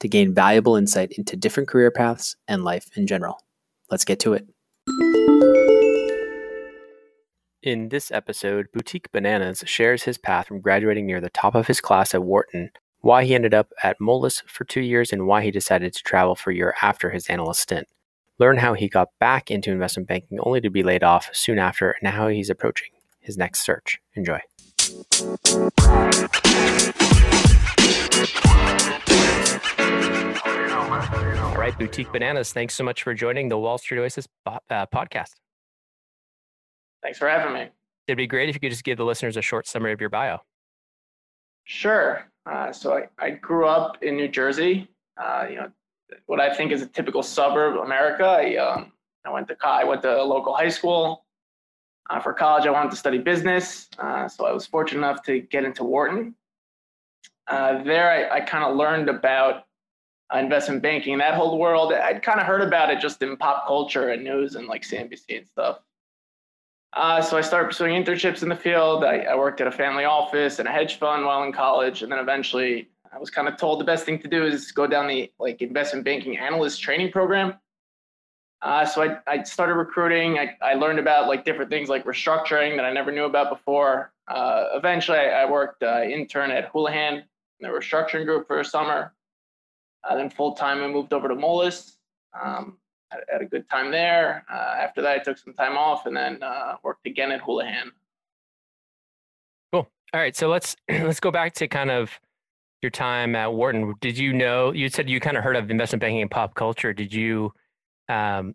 to gain valuable insight into different career paths and life in general. Let's get to it. In this episode, Boutique Bananas shares his path from graduating near the top of his class at Wharton, why he ended up at Moelis for two years, and why he decided to travel for a year after his analyst stint. Learn how he got back into investment banking only to be laid off soon after, and how he's approaching his next search. Enjoy. All right, Boutique Bananas, thanks so much for joining the Wall Street Oasis uh, podcast. Thanks for having me. It'd be great if you could just give the listeners a short summary of your bio. Sure. Uh, so I, I grew up in New Jersey. Uh, you know, what I think is a typical suburb of America. I, um, I went to I went to a local high school. Uh, for college, I wanted to study business, uh, so I was fortunate enough to get into Wharton. Uh, there, I, I kind of learned about investment banking, that whole world. I'd kind of heard about it just in pop culture and news and like CNBC and stuff. Uh, so I started pursuing internships in the field. I, I, worked at a family office and a hedge fund while in college, and then eventually I was kind of told the best thing to do is go down the like investment banking analyst training program. Uh, so I, I started recruiting. I, I learned about like different things like restructuring that I never knew about before. Uh, eventually, I, I worked uh, intern at Houlihan in the restructuring group for a summer. Uh, then full time, I moved over to Moelis. Um, had, had a good time there. Uh, after that, I took some time off and then uh, worked again at Houlihan. Cool. All right, so let's let's go back to kind of your time at Wharton. Did you know? You said you kind of heard of investment banking and pop culture. Did you? Um,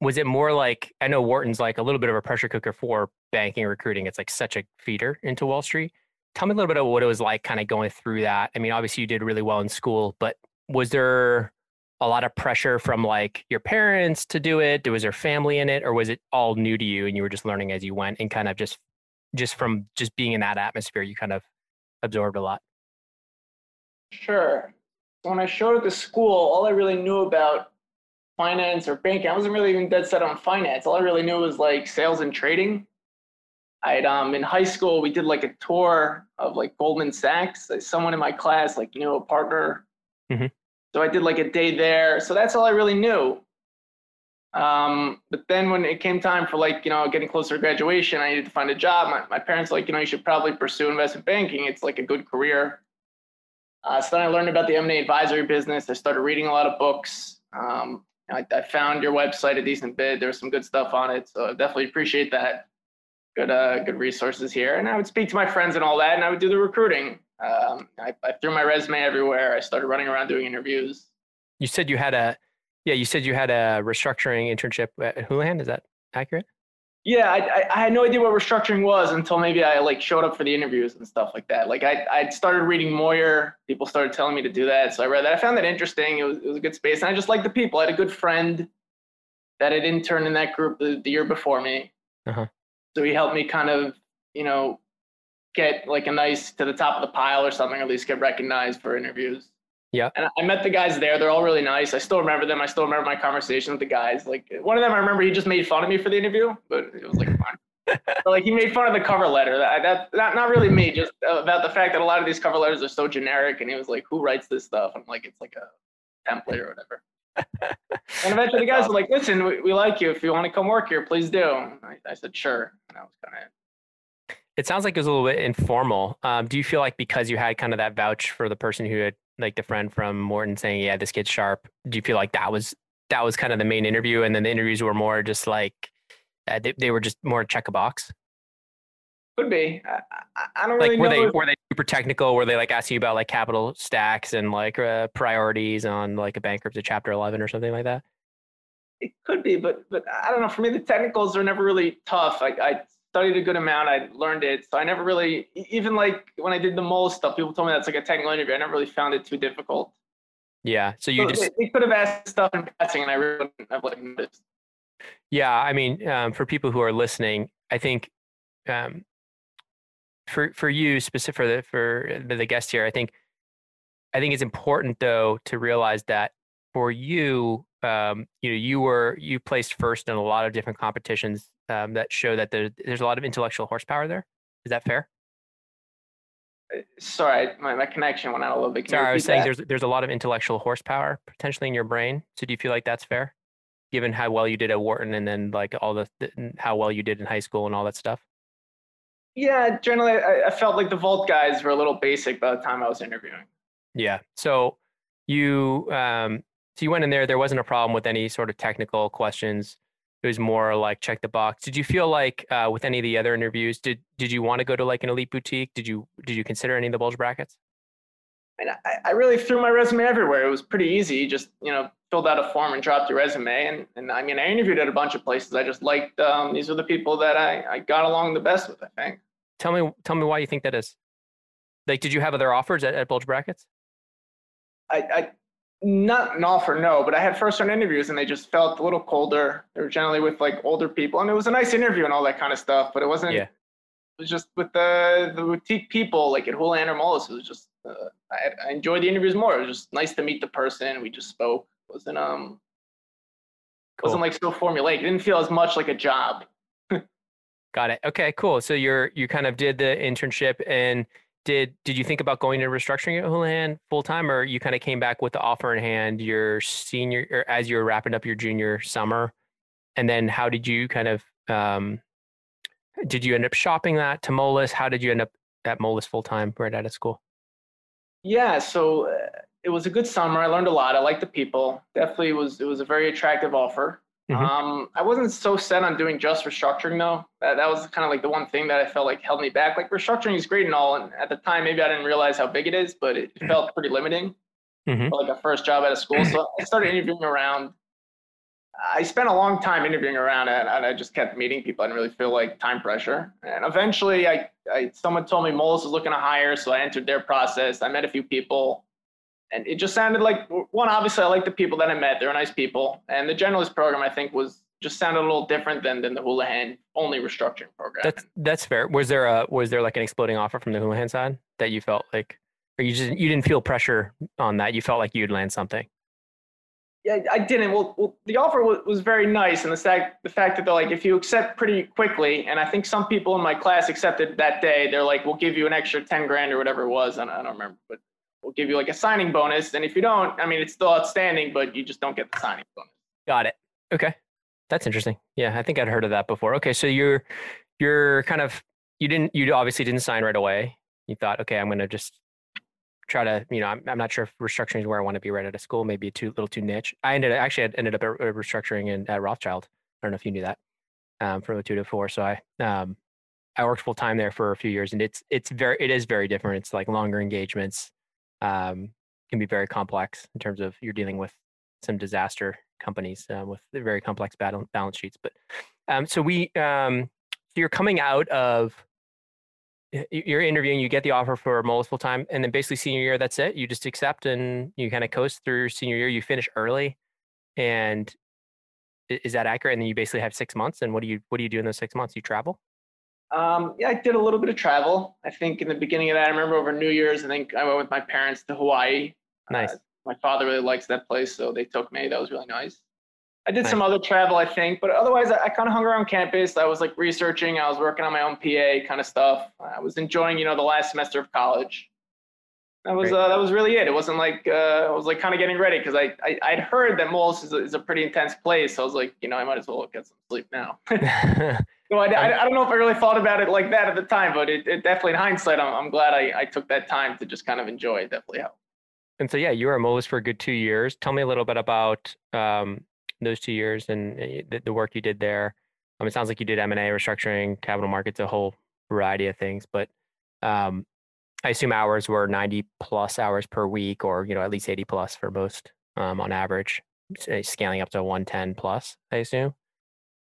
was it more like I know Wharton's like a little bit of a pressure cooker for banking recruiting. It's like such a feeder into Wall Street. Tell me a little bit of what it was like, kind of going through that. I mean, obviously you did really well in school, but was there a lot of pressure from like your parents to do it? Was there family in it, or was it all new to you and you were just learning as you went and kind of just just from just being in that atmosphere, you kind of absorbed a lot? Sure. When I showed up to school, all I really knew about finance or banking, I wasn't really even dead set on finance. All I really knew was like sales and trading. I'd um in high school we did like a tour of like Goldman Sachs. Someone in my class like knew a partner. Mm-hmm. So I did like a day there. So that's all I really knew. Um, but then when it came time for like, you know, getting closer to graduation, I needed to find a job. My, my parents like, you know, you should probably pursue investment banking. It's like a good career. Uh, so then I learned about the M&A advisory business. I started reading a lot of books. Um, I, I, found your website a decent bit. There was some good stuff on it. So I definitely appreciate that. Good, uh, good resources here. And I would speak to my friends and all that, and I would do the recruiting. Um, I, I threw my resume everywhere. I started running around doing interviews. You said you had a, yeah, you said you had a restructuring internship at Houlihan. Is that accurate? Yeah, I, I, had no idea what restructuring was until maybe I like showed up for the interviews and stuff like that. Like I, I started reading Moyer. People started telling me to do that, so I read that. I found that interesting. It was, it was a good space, and I just liked the people. I had a good friend that had interned in that group the, the year before me, uh-huh. So he helped me kind of, you know, get like a nice to the top of the pile or something, or at least get recognized for interviews. Yeah. And I met the guys there. They're all really nice. I still remember them. I still remember my conversation with the guys. Like one of them, I remember he just made fun of me for the interview, but it was like fine. like he made fun of the cover letter. That, that not not really me, just uh, about the fact that a lot of these cover letters are so generic. And he was like, "Who writes this stuff?" I'm like, "It's like a template or whatever." And eventually, the guys were like, "Listen, we, we, like you. If you want to come work here, please do." I, I said, "Sure." And that was kind of it. It sounds like it was a little bit informal. Um, do you feel like because you had kind of that vouch for the person who had like the friend from Wharton saying, "Yeah, this kid's sharp." Do you feel like that was that was kind of the main interview, and then the interviews were more just like Uh, they, they were just more check a box. Could be. I, I, don't Like really were know. they if- were they super technical? Were they like asking you about like capital stacks and like uh, priorities on like a bankruptcy chapter eleven or something like that? It could be, but but I don't know. For me, the technicals are never really tough. I, I studied a good amount. I learned it, so I never really even like when I did the mole stuff. People told me that's like a technical interview. I never really found it too difficult. Yeah. So you So just they, they could have asked stuff in passing, and I really wouldn't have like noticed. Yeah, I mean, um, for people who are listening, I think um, for for you specific for the for the, the guest here, I think I think it's important though to realize that for you, um, you know, you were you placed first in a lot of different competitions um, that show that there, there's a lot of intellectual horsepower there. Is that fair? Uh, Sorry, my, my connection went out a little bit. Can Sorry, I was saying that? there's there's a lot of intellectual horsepower potentially in your brain. So do you feel like that's fair, given how well you did at Wharton and then like all the how well you did in high school and all that stuff? Yeah, generally, I, I felt like the Vault guys were a little basic by the time I was interviewing. Yeah. So you um so you went in there, there wasn't a problem with any sort of technical questions. It was more like check the box. Did you feel like uh, with any of the other interviews, did did you want to go to like an elite boutique? Did you did you consider any of the bulge brackets? And I, I really threw my resume everywhere. It was pretty easy. Just you know, filled out a form and dropped your resume. And and I mean, I interviewed at a bunch of places. I just liked um, these were the people that I, I got along the best with. I think. Tell me tell me why you think that is. Like, did you have other offers at, at bulge brackets? I, I not an offer, no, but I had first round interviews and they just felt a little colder. They were generally with like older people, and it was a nice interview and all that kind of stuff. But it wasn't. Yeah. It was just with the the boutique people, like at Houlihan or Moelis. It was just uh, I, I enjoyed the interviews more. It was just nice to meet the person. We just spoke. It wasn't um Cool. wasn't like so formulaic. It didn't feel as much like a job. Got it. Okay, cool. So you're you kind of did the internship and did did you think about going to restructuring at Houlihan full time or you kind of came back with the offer in hand your senior or as you were wrapping up your junior summer? And then how did you kind of um did you end up shopping that to Moelis? How did you end up at Moelis full time right out of school? Yeah, so uh, it was a good summer. I learned a lot. I liked the people. Definitely was it was a very attractive offer. Mhm. Um, I wasn't so set on doing just restructuring though. That, that was kind of like the one thing that I felt like held me back. Like restructuring is great and all, and at the time maybe I didn't realize how big it is, but it felt pretty limiting Mhm. for like a first job out of school. So I started interviewing around. I spent a long time interviewing around and, and I just kept meeting people. I didn't really feel like time pressure. And eventually I, I someone told me Moelis was looking to hire, so I entered their process. I met a few people and it just sounded like one, obviously I like the people that I met. They're nice people. And the generalist program I think was just sounded a little different than than the Houlihan only restructuring program. That's that's fair. Was there a was there like an exploding offer from the Houlihan side that you felt like or you just you didn't feel pressure on that? You felt like you'd land something. Yeah, I didn't. Well, well the offer was, was very nice, and the fact the fact that they're like, if you accept pretty quickly, and I think some people in my class accepted that day. They're like, we'll give you an extra ten grand or whatever it was. Don't, I don't remember, but we'll give you like a signing bonus. And if you don't, I mean, it's still outstanding, but you just don't get the signing bonus. Got it. Okay. That's interesting. Yeah, I think I'd heard of that before. Okay, so you're you're kind of you didn't you obviously didn't sign right away. You thought, okay, I'm gonna just try to, you know, I'm, I'm not sure if restructuring is where I want to be right out of school, maybe too little too niche. I ended up actually I ended up at, at restructuring in at Rothschild. I don't know if you knew that. Um, from 02 to 4. So I um I worked full time there for a few years and it's it's very it is very different. It's like longer engagements. Um can be very complex in terms of you're dealing with some disaster companies uh, with very complex balance sheets. But um, so we, um, so you're coming out of, you're interviewing, you get the offer for full time, and then basically senior year, that's it. You just accept and you kind of coast through your senior year. You finish early, and is that accurate? And then you basically have six months. And what do you what do you do in those six months? You travel. Um, yeah, I did a little bit of travel. I think in the beginning of that, I remember over New Year's, I think I went with my parents to Hawaii. Nice. Uh, my father really likes that place, so they took me. That was really nice. I did some other travel, I think, but otherwise, I, I kind of hung around campus. I was like researching. I was working on my own PA kind of stuff. I was enjoying, you know, the last semester of college. That was uh, that was really it. It wasn't like uh, I was like kind of getting ready because I, I I'd heard that Moelis is a, is a pretty intense place. So I was like, you know, I might as well get some sleep now. No, I, I, I don't know if I really thought about it like that at the time, but it, it definitely in hindsight, I'm, I'm glad I, I took that time to just kind of enjoy it. Definitely helped. and so yeah, you were at Moelis for a good two years. Tell me a little bit about um, those two years and uh, the, the work you did there. Um, it sounds like you did M and A, restructuring, capital markets, a whole variety of things. But um, I assume hours were 90 plus hours per week, or you know at least 80 plus for most um, on average, scaling up to 110 plus. I assume.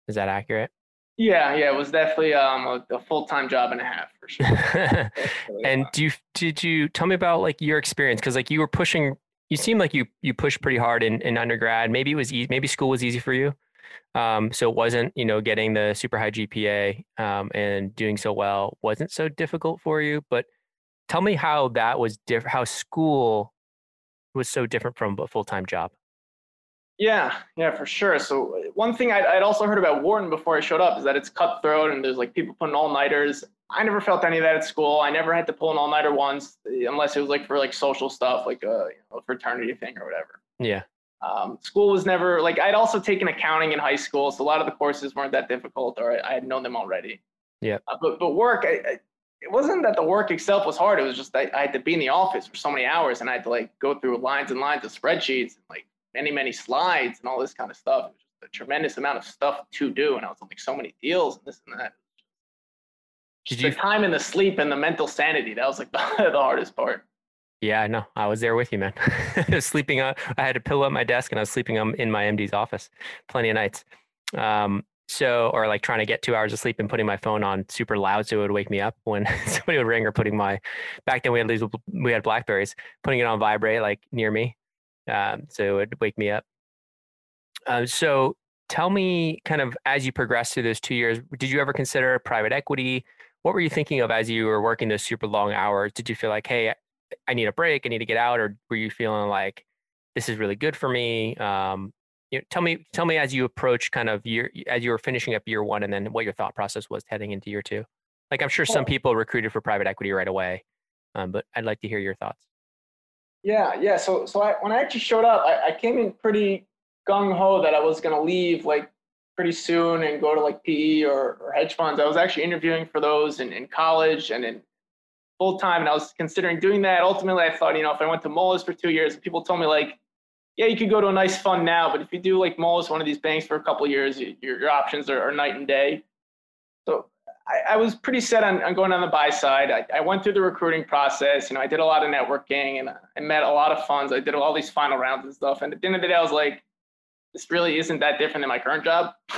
Is that accurate? Yeah, yeah, it was definitely um, a, a full time job and a half for sure. and do you did you tell me about like your experience? Because like you were pushing, you seem like you you pushed pretty hard in, in undergrad. Maybe it was easy, maybe school was easy for you. Um, so it wasn't, you know, getting the super high GPA um, and doing so well wasn't so difficult for you. But tell me how that was different, how school was so different from a full time job. Yeah, yeah, for sure. So one thing I'd, I'd, also heard about Wharton before I showed up is that it's cutthroat and there's like people putting all nighters. I never felt any of that at school. I never had to pull an all nighter once, unless it was like for like social stuff, like a, you know, fraternity thing or whatever. Yeah. Um, school was never like I'd also taken accounting in high school, so a lot of the courses weren't that difficult, or I, I had known them already. Yeah. Uh, but but work, I, I, it wasn't that the work itself was hard. It was just I, I had to be in the office for so many hours, and I had to like go through lines and lines of spreadsheets and like many many slides and all this kind of stuff. It was just a tremendous amount of stuff to do, and I was on like so many deals and this and that. Did the you, time and the sleep and the mental sanity that was like the, the hardest part. Yeah, I know. I was there with you, man. sleeping on, I had a pillow at my desk and I was sleeping in my MD's office plenty of nights. Um, so, or like trying to get two hours of sleep and putting my phone on super loud so it would wake me up when somebody would ring or putting my, back then we had these, we had Blackberries, putting it on vibrate like near me. Um, so it would wake me up. Uh, so tell me kind of as you progressed through those two years, did you ever consider private equity? What were you thinking of as you were working those super long hours? Did you feel like, hey, I need a break, I need to get out, or were you feeling like this is really good for me? Um, you know, tell me, tell me as you approach kind of year as you were finishing up year one, and then what your thought process was heading into year two. Like I'm sure some people recruited for private equity right away, um, but I'd like to hear your thoughts. Yeah, yeah. So, so I, when I actually showed up, I, I came in pretty gung ho that I was going to leave like pretty soon and go to like PE or, or hedge funds. I was actually interviewing for those in, in college and in full time, and I was considering doing that. Ultimately, I thought, you know, if I went to Moelis for two years, people told me like, yeah, you could go to a nice fund now, but if you do like Moelis, one of these banks for a couple years, your, your options are, are, night and day. So I, I was pretty set on, on, going on the buy side. I, I, went through the recruiting process. You know, I did a lot of networking and I met a lot of funds. I did all these final rounds and stuff. And at the end of the day, I was like, this really isn't that different than my current job.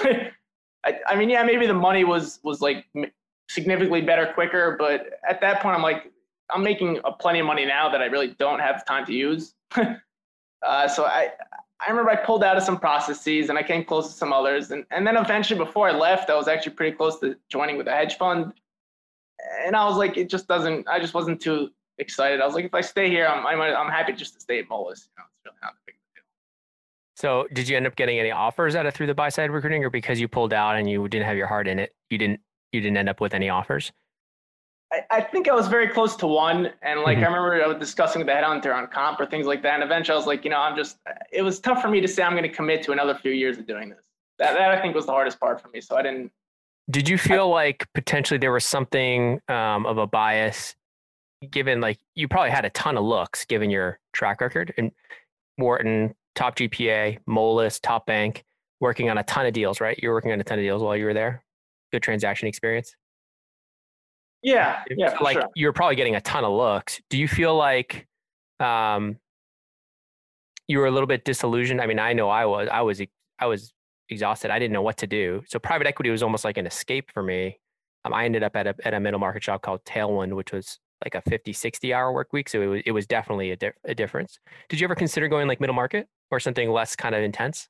I, I mean, yeah, maybe the money was was like significantly better quicker. But at that point, I'm like, I'm making a plenty of money now that I really don't have time to use. uh, so I, I remember I pulled out of some processes and I came close to some others. And, and then eventually, before I left, I was actually pretty close to joining with a hedge fund. And I was like, it just doesn't, I just wasn't too excited. I was like, if I stay here, I'm, I'm, happy just to stay at Moelis. You know, it's really not a big. So, did you end up getting any offers out of through the buy side recruiting, or because you pulled out and you didn't have your heart in it, you didn't you didn't end up with any offers? I, I think I was very close to one. And like, mm-hmm. I remember I was discussing with the headhunter on comp or things like that. And eventually I was like, you know, I'm just, it was tough for me to say I'm going to commit to another few years of doing this. That, that I think was the hardest part for me. So I didn't. Did you feel I, like potentially there was something um, of a bias given like you probably had a ton of looks given your track record and Wharton, top GPA, Moelis, top bank, working on a ton of deals, right? You were working on a ton of deals while you were there good transaction experience? Yeah, yeah, like sure. you're probably getting a ton of looks. Do you feel like um, you were a little bit disillusioned? I mean, I know I was. I was. I was exhausted. I didn't know what to do. So private equity was almost like an escape for me. Um, I ended up at a at a middle market shop called Tailwind, which was like a 50, 60 hour work week. So it was it was definitely a, dif- a difference. Did you ever consider going like middle market or something less kind of intense?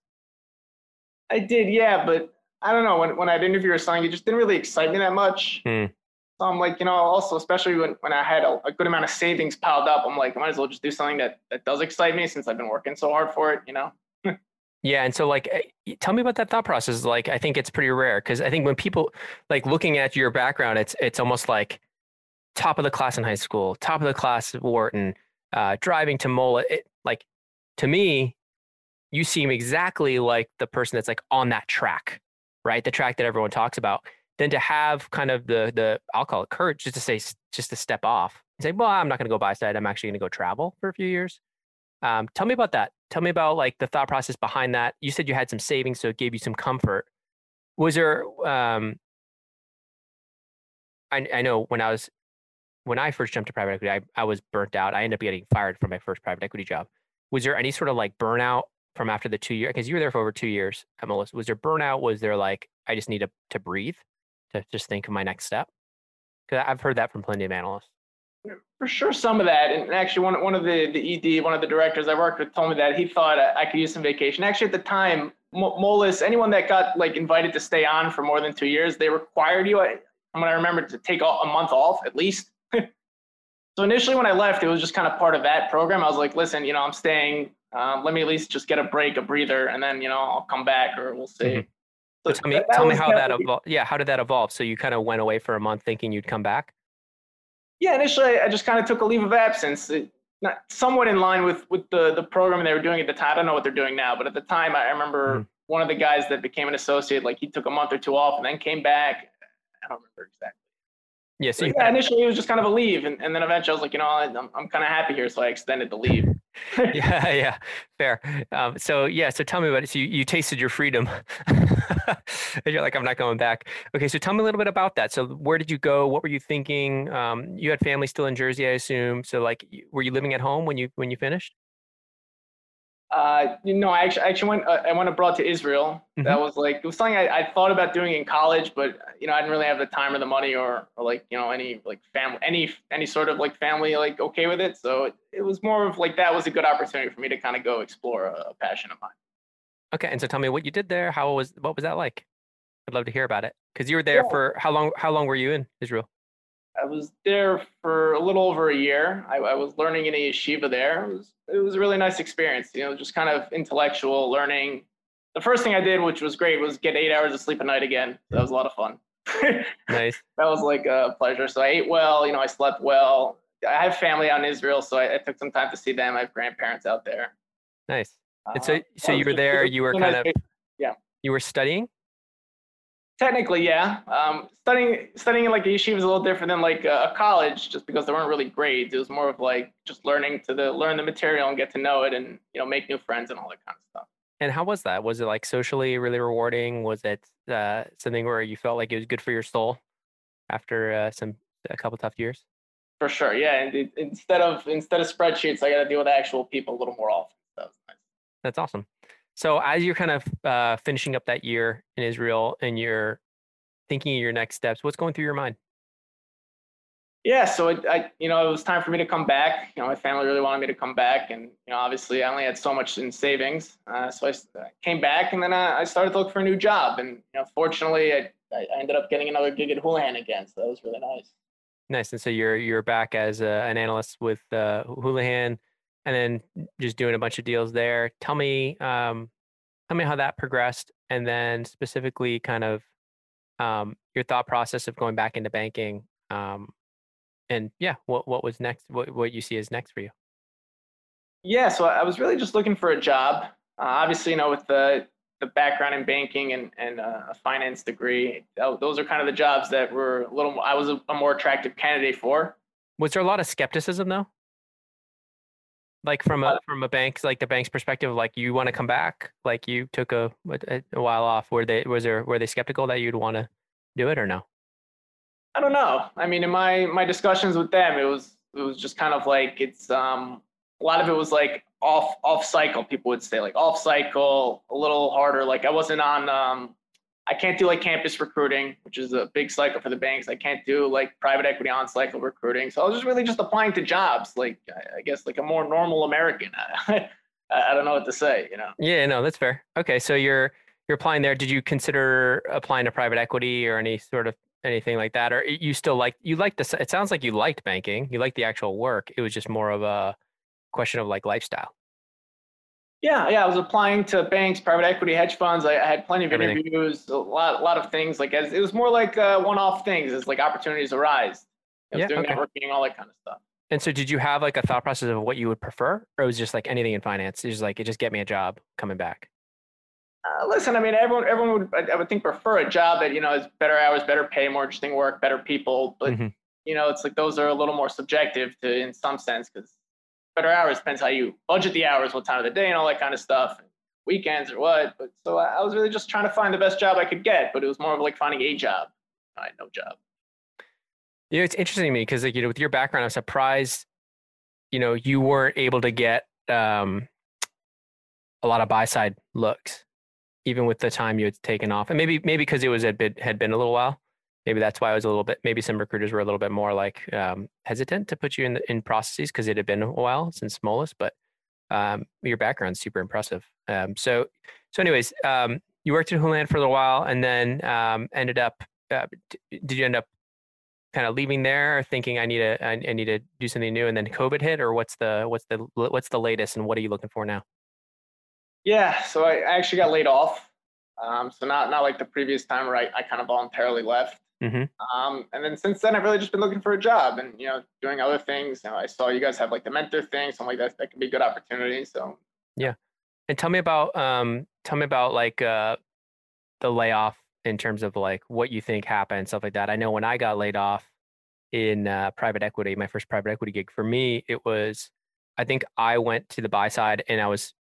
I did, yeah, but I don't know when when I'd interview or something, it just didn't really excite me that much. Mm. So I'm like, you know, also especially when, when I had a, a, good amount of savings piled up, I'm like, I might as well just do something that that does excite me since I've been working so hard for it, you know. yeah, and so like, eh, tell me about that thought process. Like, I think it's pretty rare because I think when people like looking at your background, it's it's almost like top of the class in high school, top of the class at Wharton, uh, driving to Moelis. It, like to me, you seem exactly like the person that's like on that track right? The track that everyone talks about, Then to have kind of the the I'll call it courage just to say just to step off and say, well, I'm not going to go buy side. I'm actually going to go travel for a few years. Um, tell me about that. Tell me about like the thought process behind that. You said you had some savings, so it gave you some comfort. Was there? Um, I I know when I was when I first jumped to private equity, I, I was burnt out. I ended up getting fired from my first private equity job. Was there any sort of like burnout from after the two years? Because you were there for over two years, uh, Moelis. Was there burnout? Was there like I just need to to breathe, to just think of my next step? Because I've heard that from plenty of analysts. For sure, some of that, and actually, one one of the the ED, one of the directors I worked with, told me that he thought uh, I could use some vacation. Actually, at the time, Moelis, anyone that got like invited to stay on for more than two years, they required you. I, I'm gonna remember to take a month off at least. so initially, when I left, it was just kind of part of that program. I was like, listen, you know, I'm staying. Um, let me at least just get a break, a breather, and then you know I'll come back or we'll see. Mm-hmm. So, so tell me, tell me how that evolved. Yeah, how did that evolve? So you kind of went away for a month thinking you'd come back yeah, initially I just kind of took a leave of absence, it, not somewhat in line with with the the program they were doing at the time. I don't know what they're doing now, but at the time I remember mm. one of the guys that became an associate, like he took a month or two off and then came back. I don't remember exactly. Yeah, so, yeah, initially it was just kind of a leave, and, and then eventually I was like, you know, I'm, I'm kind of happy here, so I extended the leave. yeah, yeah, fair. Um, so yeah, so tell me about it. So you, you tasted your freedom. and you're like, I'm not going back. Okay, so tell me a little bit about that. So where did you go? What were you thinking? Um, you had family still in Jersey, I assume. So like, were you living at home when you when you finished? Uh, you know, I actually, I actually went. Uh, I went abroad to Israel. Mm-hmm. That was like it was something I, I thought about doing in college, but you know, I didn't really have the time or the money or, or like you know any like family any any sort of like family like okay with it. So it, it was more of like that was a good opportunity for me to kind of go explore a, a passion of mine. Okay, and so tell me what you did there. How was what was that like? I'd love to hear about it because you were there yeah. for how long? How long were you in Israel? I was there for a little over a year. I, I, was learning in a yeshiva there. It was it was a really nice experience. You know, just kind of intellectual learning. The first thing I did, which was great, was get eight hours of sleep a night again. That was a lot of fun. nice. That was like a pleasure. So I ate well. You know, I slept well. I have family out in Israel, so I, I took some time to see them. I have grandparents out there. Nice. And so, uh, so you were there. You were kind of yeah. You were studying. Technically, yeah. Um, studying studying in like a yeshiva is a little different than like a, college, just because there weren't really grades. It was more of like just learning to the learn the material and get to know it, and you know make new friends and all that kind of stuff. And how was that? Was it like socially really rewarding? Was it uh, something where you felt like it was good for your soul after uh, some a couple tough years? For sure, yeah. And it, instead of instead of spreadsheets, I got to deal with actual people a little more often. That was nice. That's awesome. So as you're kind of uh, finishing up that year in Israel and you're thinking of your next steps, what's going through your mind? Yeah, so it, I, you know, it was time for me to come back. You know, my family really wanted me to come back, and you know, obviously, I only had so much in savings, uh, so I came back, and then I, I started to look for a new job. And you know, fortunately, I, I ended up getting another gig at Houlihan again, so that was really nice. Nice, and so you're you're back as a, an analyst with uh, Houlihan and then just doing a bunch of deals there. Tell me, um, tell me how that progressed, and then specifically, kind of um, your thought process of going back into banking, um, and yeah, what what was next? What what you see as next for you? Yeah, so I was really just looking for a job. Uh, obviously, you know, with the the background in banking and and uh, a finance degree, those are kind of the jobs that were a little. I was a, a more attractive candidate for. Was there a lot of skepticism though? Like from a from a bank's like the bank's perspective like you want to come back? Like you took a, a, a while off. Were they was there were they skeptical that you'd want to do it or no? I don't know. I mean in my my discussions with them it was it was just kind of like it's um a lot of it was like off off cycle people would say like off cycle a little harder. Like i wasn't on um I can't do like campus recruiting, which is a big cycle for the banks. I can't do like private equity on cycle recruiting. So I was just really just applying to jobs, like I guess like a more normal American. I, don't know what to say, you know. Yeah, no, that's fair. Okay, so you're you're applying there. Did you consider applying to private equity or any sort of anything like that, or you still like you liked the? It sounds like you liked banking. You liked the actual work. It was just more of a question of like lifestyle. Yeah, yeah. I was applying to banks, private equity, hedge funds. I, I had plenty of Everything. interviews, a lot, a lot of things. Like as, it was more like uh, one-off things as like opportunities arise. I was yeah, doing okay. networking, all that kind of stuff. And so, did you have like a thought process of what you would prefer, or was just like anything in finance? It's just like it just get me a job coming back. Uh, listen, I mean, everyone, everyone would, I, I, would think, prefer a job that you know is better hours, better pay, more interesting work, better people. But mm-hmm. you know, it's like those are a little more subjective to, in some sense, because better hours depends how you budget the hours, what time of the day, and all that kind of stuff. weekends or what. But so I was really just trying to find the best job I could get, but it was more of like finding a job. I had no job. You know, it's interesting to me because like you know, with your background, I'm surprised, you know, you weren't able to get um, a lot of buy side looks, even with the time you had taken off, and maybe maybe because it was a bit had been a little while. Maybe that's why I was a little bit. Maybe some recruiters were a little bit more like um, hesitant to put you in the, in processes because it had been a while since Moelis. But um, your background's super impressive. Um, so so anyways, um, you worked at Houlihan for a little while, and then um, ended up. Uh, did you end up kind of leaving there, or thinking I need to I, I need to do something new, and then COVID hit, or what's the what's the what's the latest, and what are you looking for now? Yeah, so I, actually got laid off. Um, so not not like the previous time I, I kind of voluntarily left. Mm-hmm. Um, and then since then, I've really just been looking for a job and you know doing other things. You know, I saw you guys have like the mentor thing, something like that. That could be a good opportunity. So yeah, and tell me about um, tell me about like uh, the layoff in terms of like what you think happened, stuff like that. I know when I got laid off in uh, private equity, my first private equity gig, for me it was, I think I went to the buy side and I was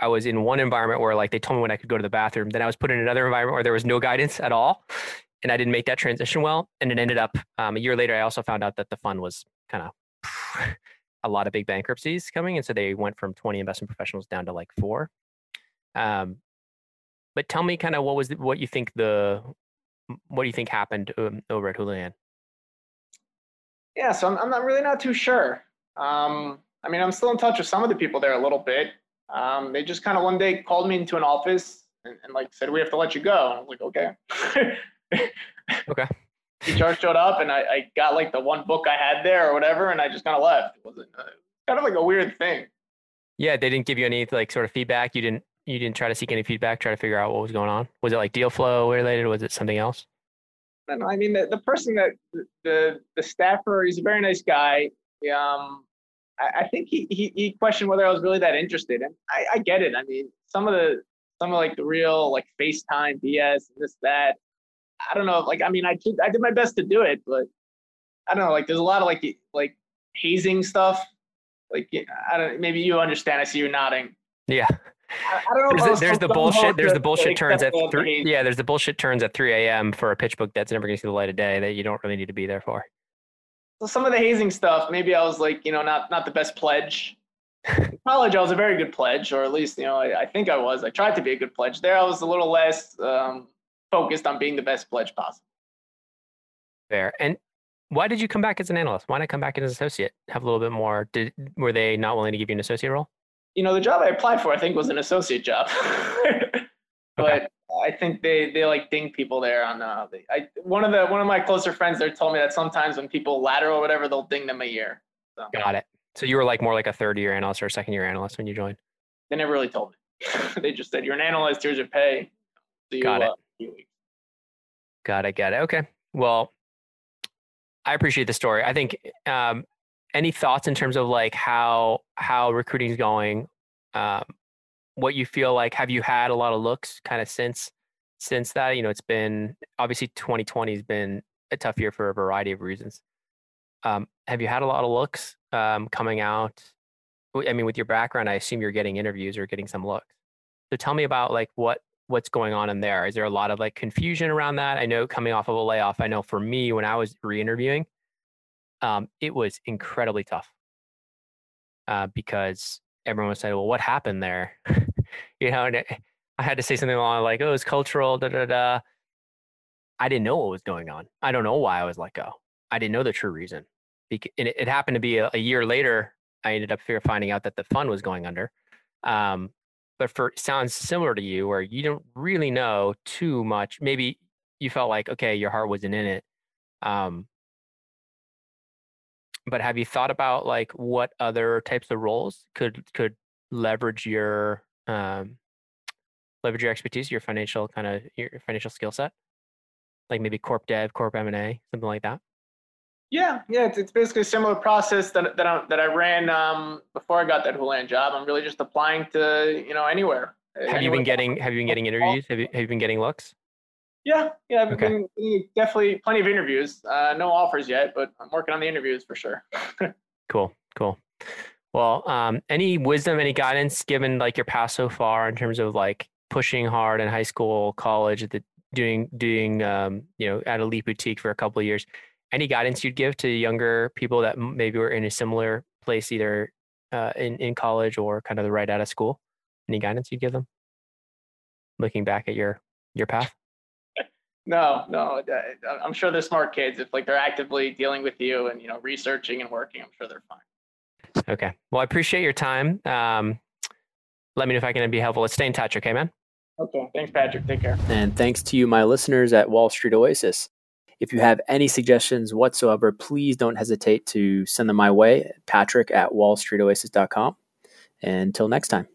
I was in one environment where like they told me when I could go to the bathroom. Then I was put in another environment where there was no guidance at all, and I didn't make that transition well. And it ended up um, a year later. I also found out that the fund was kind of a lot of big bankruptcies coming, and so they went from 20 investment professionals down to like four. Um, but tell me kind of what was the, what you think the what do you think happened um, over at Houlihan? Yeah, so I'm, I'm not really not too sure. Um, I mean, I'm still in touch with some of the people there a little bit. Um, they just kind of one day called me into an office and, and, like said, we have to let you go. And I was like, okay. okay. HR showed up and I, I, got like the one book I had there or whatever. And I just kind of left. It wasn't uh, kind of like a weird thing. Yeah. They didn't give you any like sort of feedback. You didn't, you didn't try to seek any feedback, try to figure out what was going on. Was it like deal flow related? Was it something else? I mean, the, the person that the, the staffer, he's a very nice guy. Um, I, I think he, he, he questioned whether I was really that interested, and I, I get it. I mean, some of the some of like the real like FaceTime BS and this that. I don't know. Like, I mean, I did I did my best to do it, but I don't know. Like, there's a lot of like like hazing stuff. Like, I don't. Maybe you understand. I see you nodding. Yeah. I, I don't know. There's, the, there's the bullshit. There's the bullshit turns at three. Yeah, there's the bullshit turns at 3 a.m. for a pitch book that's never going to see the light of day that you don't really need to be there for. So some of the hazing stuff, maybe I was like, you know, not not the best pledge. In college, I was a very good pledge, or at least, you know, I, I, think I was. I tried to be a good pledge. There, I was a little less um, focused on being the best pledge possible. Fair. And why did you come back as an analyst? Why not come back as an associate? Have a little bit more. Did were they not willing to give you an associate role? You know, the job I applied for, I think, was an associate job. but okay. I think they they like ding people there on uh they, I one of the one of my closer friends there told me that sometimes when people ladder or whatever they'll ding them a year. So. Got it. So you were like more like a third year analyst or a second year analyst when you joined. They never really told me. they just said you're an analyst. Here's your pay. So You, got it. Uh, got it. Got it. Okay. Well, I appreciate the story. I think um, any thoughts in terms of like how how recruiting is going um, what you feel like have you had a lot of looks kind of since since that you know it's been obviously 2020 has been a tough year for a variety of reasons um, have you had a lot of looks um, coming out i mean with your background i assume you're getting interviews or getting some looks so tell me about like what what's going on in there is there a lot of like confusion around that i know coming off of a layoff i know for me when i was re-interviewing um, it was incredibly tough uh, because everyone would say, well, what happened there? you know, and it, I had to say something along like, oh, it's cultural, da da da. I didn't know what was going on. I don't know why I was let go. I didn't know the true reason. And it, it happened to be a, a, year later. I ended up finding out that the fund was going under. Um, but for sounds similar to you, where you don't really know too much. Maybe you felt like, okay, your heart wasn't in it. Um, but have you thought about like what other types of roles could could leverage your um, leverage your expertise, your financial kind of your financial skill set, like maybe corp dev, corp M and A, something like that? Yeah, yeah, it's, it's basically a similar process that that I, that I ran um, before I got that Houlihan job. I'm really just applying to you know anywhere. Have anywhere. you been getting Have you been getting interviews? Have you Have you been getting looks? Yeah, yeah, I've okay. been definitely plenty of interviews. Uh, no offers yet, but I'm working on the interviews for sure. cool, cool. Well, um, any wisdom, any guidance given like your past so far in terms of like pushing hard in high school, college, the doing doing um, you know at Elite Boutique for a couple of years. Any guidance you'd give to younger people that maybe were in a similar place, either uh, in in college or kind of the right out of school? Any guidance you'd give them? Looking back at your your path. No, no. I'm sure they're smart kids. If like they're actively dealing with you and you know researching and working, I'm sure they're fine. Okay. Well, I appreciate your time. Um, let me know if I can be helpful. Let's stay in touch. Okay, man. Okay. Thanks, Patrick. Take care. And thanks to you, my listeners at Wall Street Oasis. If you have any suggestions whatsoever, please don't hesitate to send them my way, patrick at wallstreetoasis.com. Until next time.